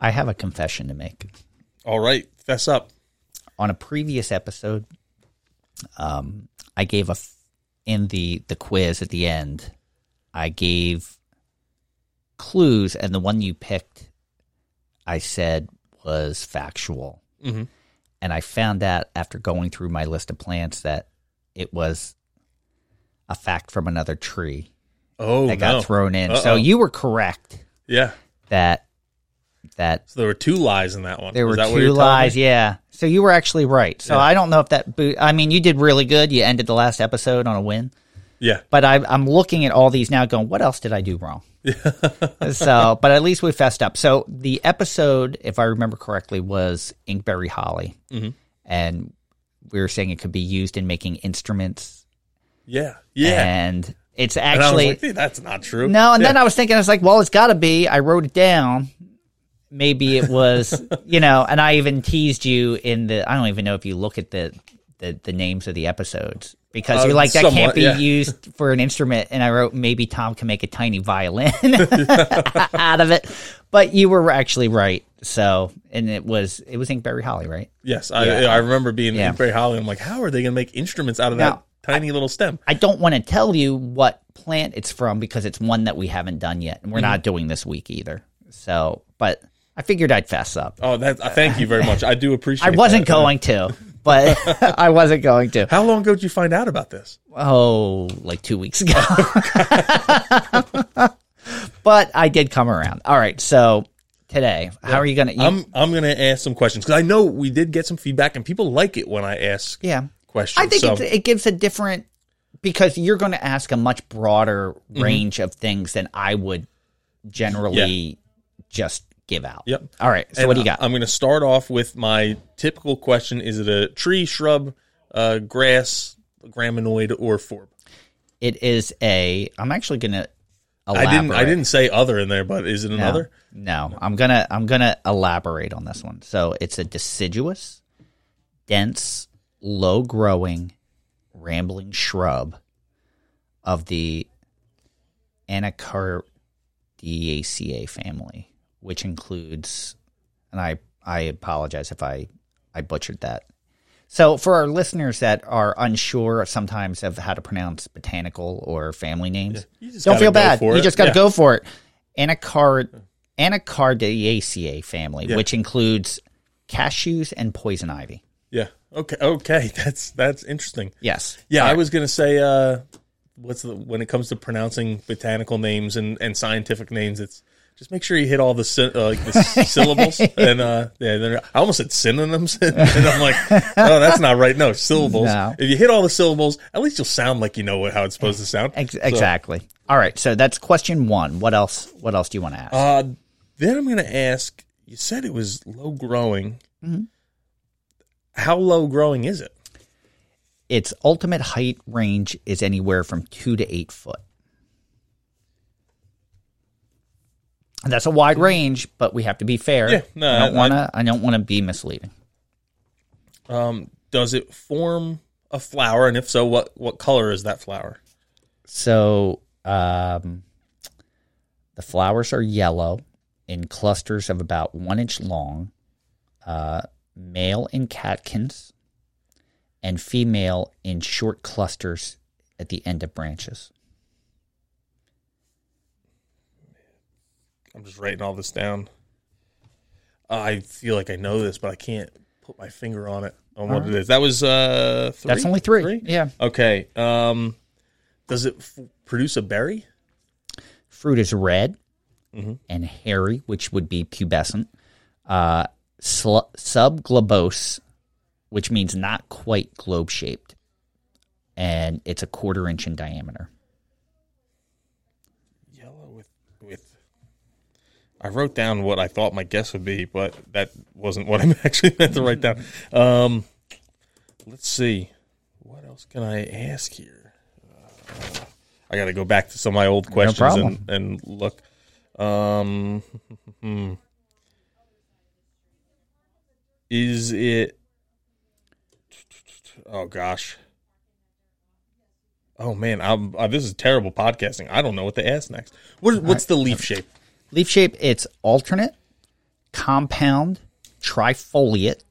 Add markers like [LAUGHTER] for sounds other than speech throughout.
I have a confession to make. All right, fess up. On a previous episode, um, I gave a f- in the the quiz at the end. I gave clues, and the one you picked, I said was factual. Mhm. And I found out after going through my list of plants that it was a fact from another tree Oh, that got thrown in. Uh-oh. So you were correct Yeah. that that So there were two lies in that one. there Is were two lies. Yeah. So you were actually right. So Yeah. I don't know if that. Bo- I mean, you did really good. You ended the last episode on a win. Yeah. But I, I'm looking at all these now, going, what else did I do wrong? [LAUGHS] so, but at least we fessed up. So the episode, if I remember correctly, was Inkberry Holly, Mhm. and we were saying it could be used in making instruments. Yeah. Yeah. And it's and actually like, "Hey, that's not true. no, and Yeah. then I was thinking, I was like, well, it's got to be. I wrote it down. Maybe it was, [LAUGHS] you know, and I even teased you in the. I don't even know if you look at the the, the names of the episodes because Uh, you're like that somewhat, can't be yeah. used for an instrument. And I wrote maybe Tom can make a tiny violin [LAUGHS] [LAUGHS] out of it, but you were actually right. So, and it was it was Inkberry Holly, right? Yes, I, Yeah. I remember being Yeah. in Inkberry Holly. I'm like, how are they going to make instruments out of Now, that tiny little stem? I don't want to tell you what plant it's from because it's one that we haven't done yet, and we're not doing this week either. So, but I figured I'd fess up. Oh, that. uh, Thank you very much. I do appreciate. I wasn't that. going to, but [LAUGHS] I wasn't going to. How long ago did you find out about this? Oh, like two weeks ago. [LAUGHS] but I did come around. All right. So today, how are you going to? I'm I'm going to ask some questions because I know we did get some feedback and people like it when I ask yeah. questions. I think so, it gives a different because you're going to ask a much broader Mm-hmm. range of things than I would generally just give out. Yep. All right. So and what do you got? I'm going to start off with my typical question: Is it a tree, shrub, uh, grass, graminoid, or forb? it is a. I'm actually going to. I didn't I didn't say other in there, but is it another? No, I'm gonna I'm gonna elaborate on this one. So it's a deciduous, dense, low growing, rambling shrub of the Anacardiaceae family, which includes and I I apologize if I I butchered that. So for our listeners that are unsure sometimes of how to pronounce botanical or family names, just don't feel bad. You just got to Yeah. go for it. Anacard Anacardiaceae family, Yeah. which includes cashews and poison ivy. Yeah. Okay. Okay. [LAUGHS] That's that's interesting. Yes. Yeah, All I was gonna say, uh, what's the when it comes to pronouncing botanical names and, and scientific names, it's just make sure you hit all the sy- uh, like the [LAUGHS] syllables and uh, yeah. I almost said synonyms, [LAUGHS] and I'm like, oh, that's not right. No, syllables. No. If you hit all the syllables, at least you'll sound like you know what, how it's supposed to sound. Ex- So, exactly. All right. So that's question one. What else? What else do you want to ask? uh, then I'm gonna ask. You said it was low growing. Mm-hmm. How low growing is it? its ultimate height range is anywhere from two to eight foot. And that's a wide range, but we have to be fair. Yeah, no, I don't want to. I don't want to be misleading. Um, does it form a flower, and if so, what what color is that flower? So um, the flowers are yellow in clusters of about one inch long, uh, male in catkins, and female in short clusters at the end of branches. I'm just writing all this down. I feel like I know this, but I can't put my finger on it on what it is. That was uh, three? That's only three. Yeah. Okay. Um, does it f- produce a berry? Fruit is red Mm-hmm. and hairy, which would be pubescent. Uh, sl- subglobose, which means not quite globe shaped, and it's a quarter inch in diameter. Yellow with with. I wrote down what I thought my guess would be, but that wasn't what I'm [LAUGHS] actually meant to write down. Um, let's see. What else can I ask here? Uh, I got to go back to some of my old questions problem. and, and look. Um, hmm. [LAUGHS] is it? Oh gosh. Oh man, I'm, uh, this is terrible podcasting. I don't know what to ask next. What, what's the leaf shape? Leaf shape, it's alternate, compound trifoliate.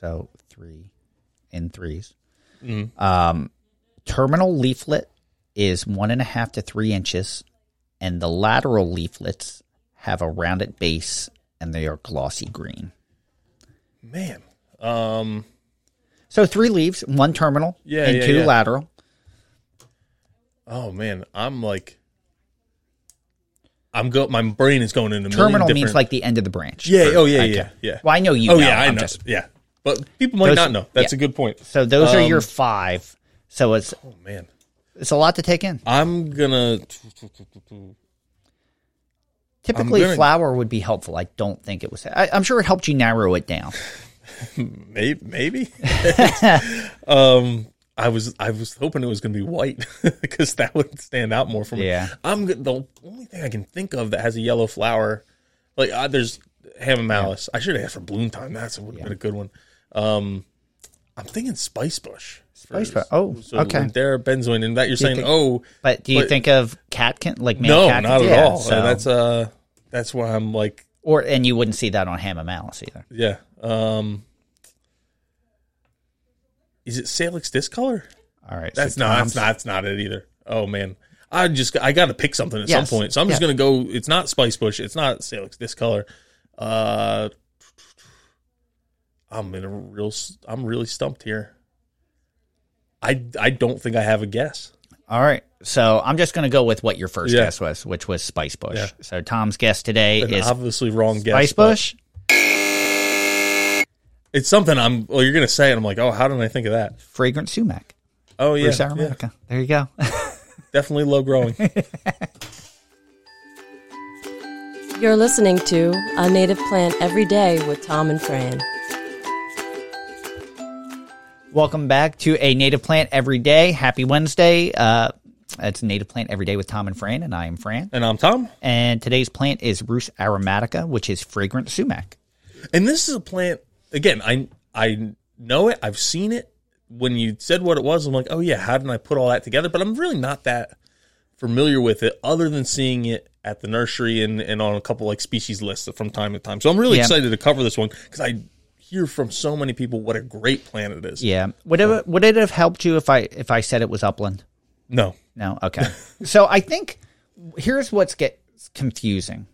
So three in 3s Um, terminal leaflet is one and a half to three inches, and the lateral leaflets have a rounded base and they are glossy green. Man. Um, So three leaves, one terminal, Yeah, and yeah, two yeah. lateral. oh man, I'm like, I'm go. My brain is going into Terminal means like the end of the branch. Yeah. Oh yeah. Yeah. Yeah. Well, I know you. oh know. yeah. I I'm know. just- yeah. But people might Those- not know. That's yeah. a good point. so those are Um, your five. So it's Oh man. it's a lot to take in. I'm gonna. Typically, gonna- flower would be helpful. I don't think it was. I, I'm sure it helped you narrow it down. [LAUGHS] Maybe. Maybe. [LAUGHS] [LAUGHS] um. I was I was hoping it was going to be white [LAUGHS] because that would stand out more for me. Yeah. I'm the only thing I can think of that has a yellow flower. Like uh, there's Hamamelis. I should have asked for bloom time. That's would have been a good one. Um, I'm thinking spice bush. Spice bush. Oh, so okay. Lindera benzoin, and that you're saying, think- oh But do you But- think of catkin like male no, not at Yeah, all. so- that's uh, that's why I'm like, or and you wouldn't see that on Hamamelis either. yeah. Um, is it Salix discolor? All right, That's so not. Tom's- That's not. That's not it either. Oh man, I just I got to pick something at Yes. some point. So I'm just Yeah. gonna go. It's not spice bush. It's not Salix discolor. Uh, I'm in a real. s- I'm really stumped here. I I don't think I have a guess. All right, so I'm just going to go with what your first Yeah. guess was, which was spice bush. Yeah. So Tom's guess today An is obviously wrong guess. spice but bush. It's something I'm. Well, you're gonna say it. I'm like, oh, how did I think of that? fragrant sumac. Oh yeah, Bruce yeah Aromatica. There you go. [LAUGHS] definitely low growing. [LAUGHS] You're listening to A Native Plant Every Day with Tom and Fran. Welcome back to a native plant every day. Happy Wednesday. Uh, it's native plant every day with Tom and Fran, and I am Fran. and I'm Tom. And today's plant is Rhus aromatica, which is fragrant sumac. And this is a plant again. I I know it. I've seen it. When you said what it was, I'm like, oh yeah. How did I put all that together? But I'm really not that familiar with it, other than seeing it at the nursery and, and on a couple like species lists from time to time. So I'm really Yeah. excited to cover this one because I hear from so many people what a great plant it is. Yeah. Would it would it have helped you if I if I said it was upland? No. No. Okay. [LAUGHS] so I think here's what's gets confusing.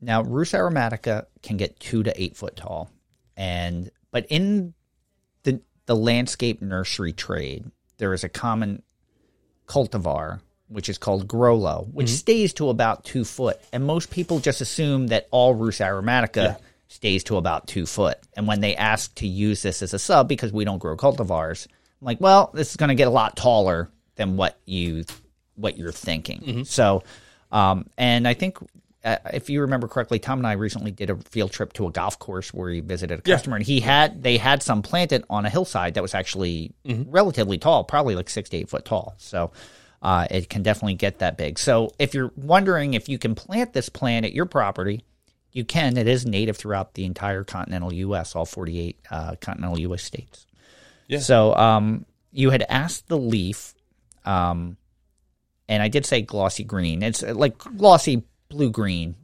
Now, Rhus aromatica can get two to eight foot tall, and but in the the landscape nursery trade, there is a common cultivar which is called Gro-Low, which stays to about two foot, and most people just assume that all Rhus aromatica stays to about two foot. And when they ask to use this as a sub because we don't grow cultivars, I'm like, well, this is going to get a lot taller than what you what you're thinking. So, um, and I think. Uh, if you remember correctly, Tom and I recently did a field trip to a golf course where he visited a Yeah. customer, and he had they had some planted on a hillside that was actually relatively tall, probably like six to eight foot tall. So uh, it can definitely get that big. So if you're wondering if you can plant this plant at your property, you can. It is native throughout the entire continental U.S., all 48 uh, continental U.S. states. Yeah. So um, you had asked the leaf, um, and I did say glossy green. It's uh, like glossy blue green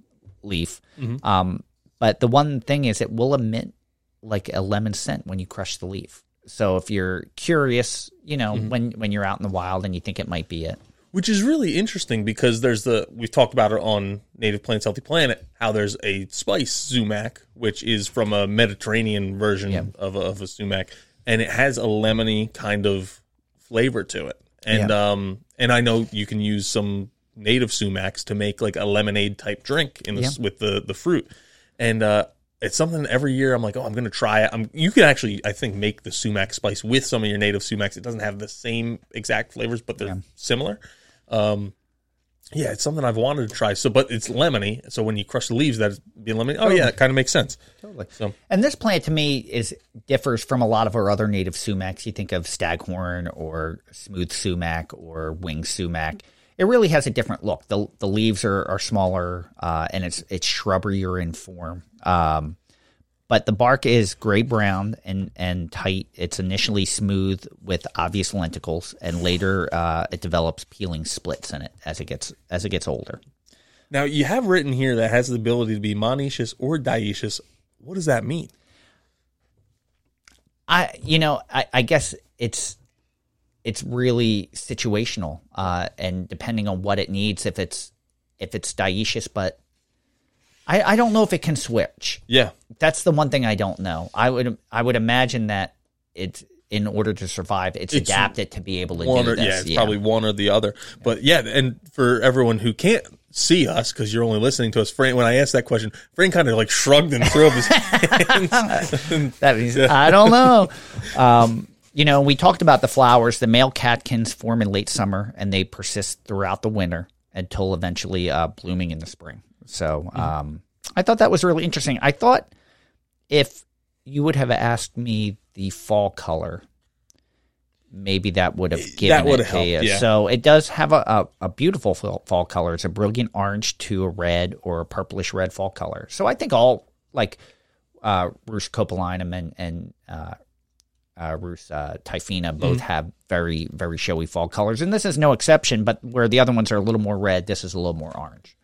leaf. Um, but the one thing is, it will emit like a lemon scent when you crush the leaf. So if you're curious, you know, when when you're out in the wild and you think it might be it, which is really interesting because there's the we've talked about it on Native Plants Healthy Planet how there's a spice sumac which is from a Mediterranean version Yeah. of, a, of a sumac and it has a lemony kind of flavor to it and um and I know you can use some native sumacs to make like a lemonade type drink in this with the the fruit and uh it's something every year I'm like, oh, I'm gonna try it. I'm, you can actually, I think, make the sumac spice with some of your native sumacs. It doesn't have the same exact flavors, but they're similar. Um, yeah, it's something I've wanted to try. So, but it's lemony. So when you crush the leaves, that's being lemony. Oh yeah, it kind of makes sense. Totally. So And this plant to me is differs from a lot of our other native sumacs. You think of staghorn or smooth sumac or wing sumac. It really has a different look. the The leaves are, are smaller uh, and it's it's shrubberier in form. Um, but the bark is gray brown and and tight. It's initially smooth with obvious lenticels, and later uh, it develops peeling splits in it as it gets as it gets older. Now you have written here that has the ability to be monoecious or dioecious. What does that mean? I you know I, I guess it's it's really situational uh, and depending on what it needs if it's if it's dioecious but I, I don't know if it can switch Yeah, that's the one thing I don't know I would I would imagine that it's in order to survive it's, It's adapted to be able to do or this yeah, it's probably one or the other. But yeah, and for everyone who can't see us because you're only listening to us, Fran, when I asked that question, Fran kind of like shrugged and threw up his [LAUGHS] hands. [LAUGHS] That means I don't know. Um, you know, we talked about the flowers. The male catkins form in late summer and they persist throughout the winter until eventually uh, blooming in the spring. So um, I thought that was really interesting. I thought if you would have asked me the fall color, maybe that would have given would it have a. helped, yeah. So it does have a, a, a beautiful fall, color. It's a brilliant orange to a red or a purplish red fall color. So I think all like uh, Rhus copallinum and and uh, uh, Rhus uh, typhina both Mm-hmm. have very very showy fall colors, and this is no exception. But where the other ones are a little more red, this is a little more orange.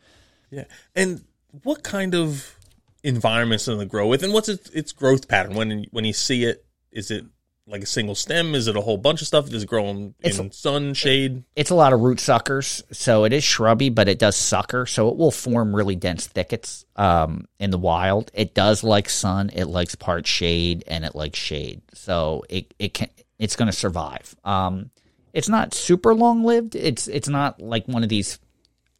yeah, and what kind of environments does it grow with, and what's its, its growth pattern when when you see it? Is it like a single stem? Is it a whole bunch of stuff? Does it grow in, It's- in sun shade? It's a lot of root suckers, so it is shrubby, but it does sucker, so it will form really dense thickets um, in the wild. It does like sun, it likes part shade, and it likes shade, so it it can it's going to survive. Um, it's not super long lived. It's it's not like one of these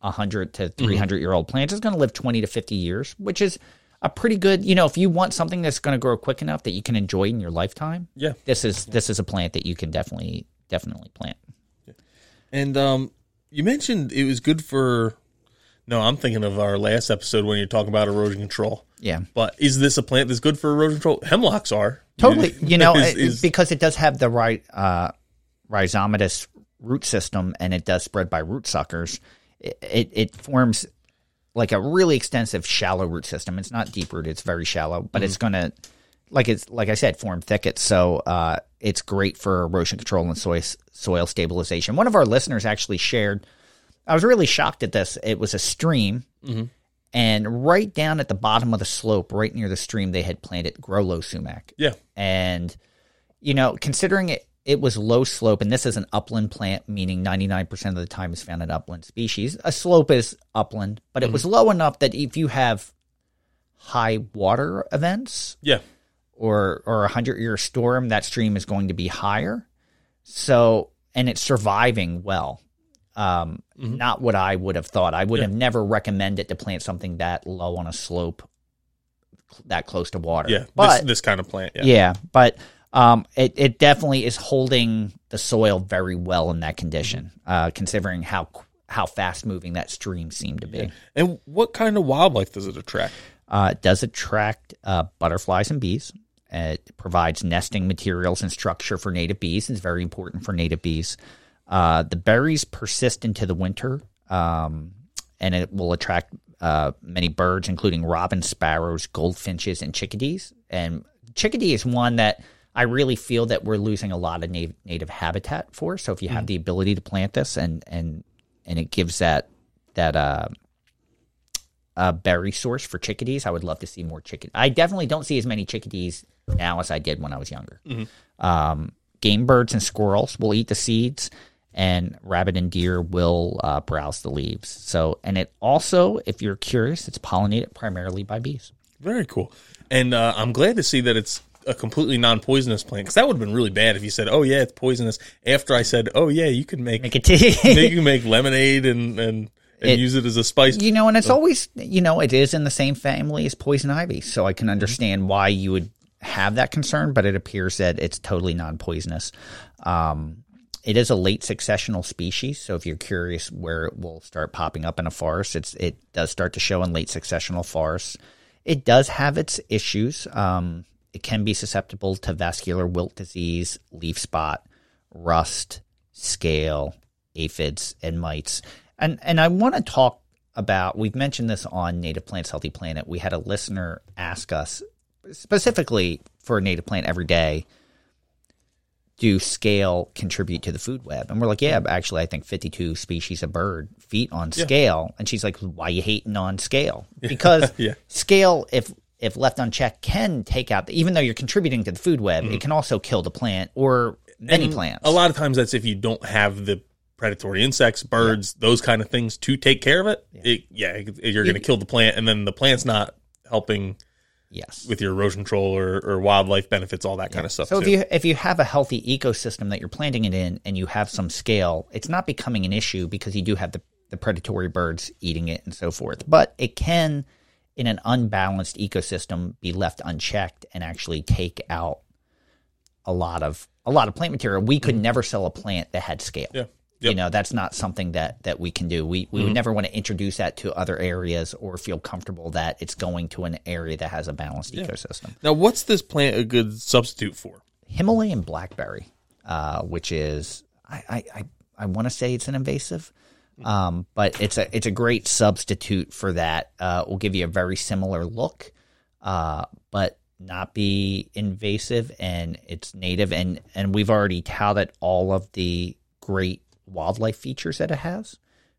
hundred to three year old plants. It's going to live twenty to fifty years, which is a pretty good. You know, if you want something that's going to grow quick enough that you can enjoy in your lifetime, Yeah. this is this is a plant that you can definitely definitely plant. And um, you mentioned it was good for. No, I'm thinking of our last episode when you're talking about erosion control. Yeah. But is this a plant that's good for erosion control? Hemlocks are Totally, [LAUGHS] you know, Is- is- because it does have the right uh, rhizomatous root system, and it does spread by root suckers. It, it it forms like a really extensive shallow root system. It's not deep root; it's very shallow, but it's Mm-hmm. going to, like it's like I said, form thickets. So uh, it's great for erosion control and soil soil stabilization. One of our listeners actually shared. I was really shocked at this. It was a stream. Mm-hmm. And right down at the bottom of the slope, right near the stream, they had planted Gro-Low sumac yeah. and you know considering it it was low slope and this is an upland plant meaning 99% of the time is found in upland species a slope is upland but it was low enough that if you have high water events Yeah. or or a 100 year storm that stream is going to be higher so and it's surviving well um, not what i would have thought i would Yeah. have never recommended to plant something that low on a slope that close to water Yeah. but this, this kind of plant. Yeah. yeah, but um, it, it definitely is holding the soil very well in that condition, uh, considering how how fast moving that stream seemed to be. And what kind of wildlife does it attract? Uh, it does attract uh, butterflies and bees. It provides nesting materials and structure for native bees. It's very important for native bees. Uh, the berries persist into the winter, um, and it will attract uh, many birds, including robins, sparrows, goldfinches, and chickadees. And chickadee is one that I really feel that we're losing a lot of native, native habitat for. So if you have the ability to plant this and and and it gives that that uh, a berry source for chickadees. I would love to see more chickadee. I definitely don't see as many chickadees now as I did when I was younger. Um, game birds and squirrels will eat the seeds, and rabbit and deer will uh, browse the leaves. So, and it also, if you're curious, it's pollinated primarily by bees. Very cool. And uh, I'm glad to see that it's a completely non-poisonous plant because that would have been really bad if you said, "Oh yeah, it's poisonous." After I said, "Oh yeah, you can make, Make a tea. [LAUGHS] you can make lemonade and and, and It- use it as a spice." you know, and it's always, you know, it is in the same family as poison ivy. So I can understand why you would have that concern, but it appears that it's totally non poisonous. Um, it is a late successional species. So if you're curious where it will start popping up in a forest, it's, it does start to show in late successional forests. It does have its issues. Um, it can be susceptible to vascular wilt disease, leaf spot, rust, scale, aphids, and mites. And and I want to talk about. We've mentioned this on Native Plants Healthy Planet. We had a listener ask us specifically for a Native Plant Every Day. do scale contribute to the food web? And we're like, yeah, actually, I think 52 species of bird feet on scale. And she's like, why you hating on scale? Because [LAUGHS] Yeah. scale, if if left unchecked, can take out, even though you're contributing to the food web, it can also kill the plant or many Mm-hmm. And plants. A lot of times that's if you don't have the predatory insects, birds, those kind of things to take care of it. It, yeah, you're going to kill the plant, and then the plant's not helping Yes. with your erosion control or, or wildlife benefits, all that kind of stuff. So if you if you have a healthy ecosystem that you're planting it in, and you have some scale, it's not becoming an issue because you do have the the predatory birds eating it and so forth. But it can, in an unbalanced ecosystem, be left unchecked and actually take out a lot of a lot of plant material. We could never sell a plant that had scale. yeah, You Yep. Mm-hmm. know, that's not something that that we can do. We we would never want to introduce that to other areas or feel comfortable that it's going to an area that has a balanced ecosystem. Now, what's this plant a good substitute for? Himalayan blackberry, uh, which is I I, I, I want to say it's an invasive, um, but it's a it's a great substitute for that. Uh, will give you a very similar look, uh, but not be invasive, and it's native, and and we've already touted all of the great wildlife features that it has.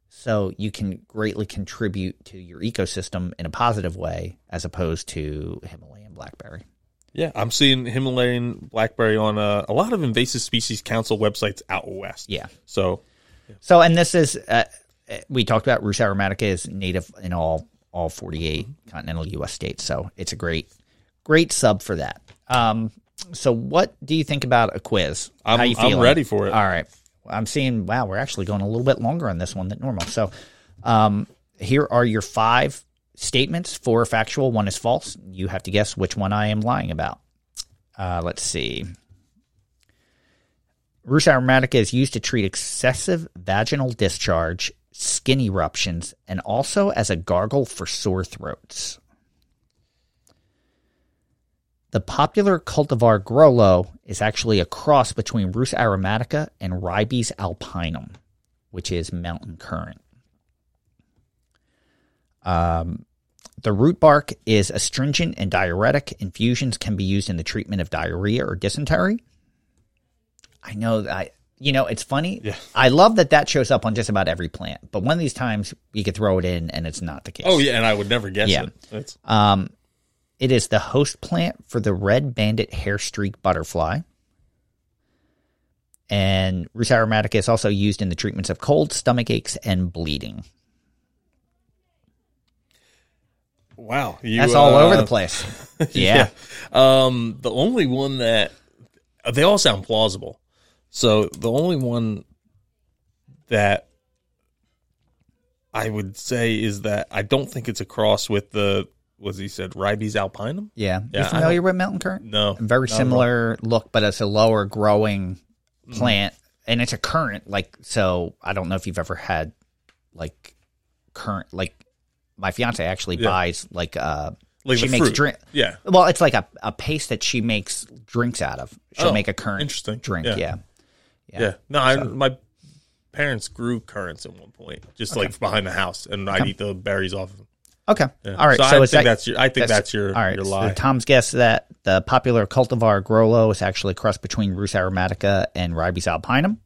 So you can greatly contribute to your ecosystem in a positive way, as opposed to Himalayan blackberry. Yeah, I'm seeing Himalayan blackberry on uh, a lot of invasive species council websites out west. Yeah. So So, and this is uh, we talked about Rhus aromatica is native in all all 48 continental U.S. states. So it's a great great sub for that. Um, so what do you think about a quiz? I'm- How you I'm ready for it. All right. I'm seeing. Wow, we're actually going a little bit longer on this one than normal. So, um, here are your five statements. Four are factual. One is false. You have to guess which one I am lying about. Uh, let's see. Rhus aromatica is used to treat excessive vaginal discharge, skin eruptions, and also as a gargle for sore throats. The popular cultivar Gro-Low is actually a cross between Rhus aromatica and Ribes alpinum, which is mountain currant. Um, the root bark is astringent and diuretic. Infusions can be used in the treatment of diarrhea or dysentery. I know that I, you know, it's funny. Yeah. I love that that shows up on just about every plant, but one of these times you could throw it in and it's not the case. Oh yeah, and I would never guess Yeah. it. It's, Um, it is the host plant for the red-banded hairstreak butterfly. And Rhus aromatica is also used in the treatments of cold, stomach aches, and bleeding. wow, you, That's all uh, over the place. [LAUGHS] Yeah. Um, the only one that they all sound plausible. So the only one that I would say is that I don't think it's a cross with the was he said Ribes alpinum? Yeah. Yeah, you familiar with mountain currant? No, Very not at all. similar look, but it's a lower growing Mm-hmm. plant, and it's a currant. Like so, I don't know if you've ever had like currant. Like my fiance actually Yeah. buys like uh Like she makes fruit. drink. Yeah. Well, it's like a, a paste that she makes drinks out of. She'll Oh, make a currant interesting. drink. Yeah. Yeah. Yeah. No, I, my parents grew currants at one point, just like behind the house, and I'd eat the berries off of them. Okay. Yeah. All right. So, So, I think that, that's your. I think that's, your. all right. Your so. Tom's guess that the popular cultivar Gro-Low is actually a cross between Rhus aromatica and Ribes alpinum.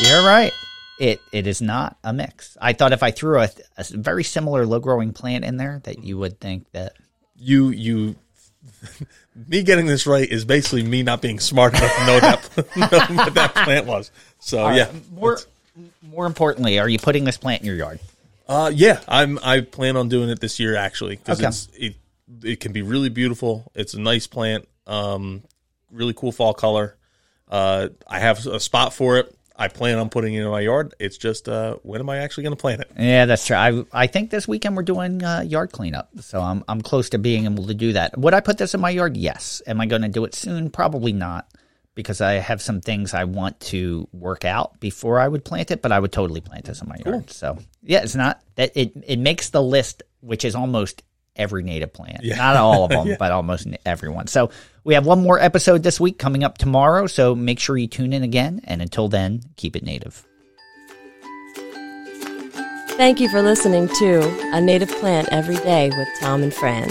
You're right. It it is not a mix. I thought if I threw a, a very similar low growing plant in there, that you would think that. you you [LAUGHS] me getting this right is basically me not being smart enough to know that [LAUGHS] know what that plant was. So yeah, More more importantly, are you putting this plant in your yard? uh, yeah, I'm I plan on doing it this year actually because Okay. it's it it can be really beautiful. It's a nice plant, um, really cool fall color. Uh, I have a spot for it. I plan on putting it in my yard. It's just uh, when am I actually going to plant it? Yeah, that's true. I I think this weekend we're doing uh, yard cleanup, so I'm I'm close to being able to do that. Would I put this in my yard? Yes. Am I going to do it soon? Probably not, because I have some things I want to work out before I would plant it. But I would totally plant this in my yard. So yeah, it's not that it it makes the list, which is almost every native plant. Not all of them, [LAUGHS] but almost everyone. So we have one more episode this week coming up tomorrow. So make sure you tune in again. And until then, keep it native. Thank you for listening to A Native Plant Every Day with Tom and Fran.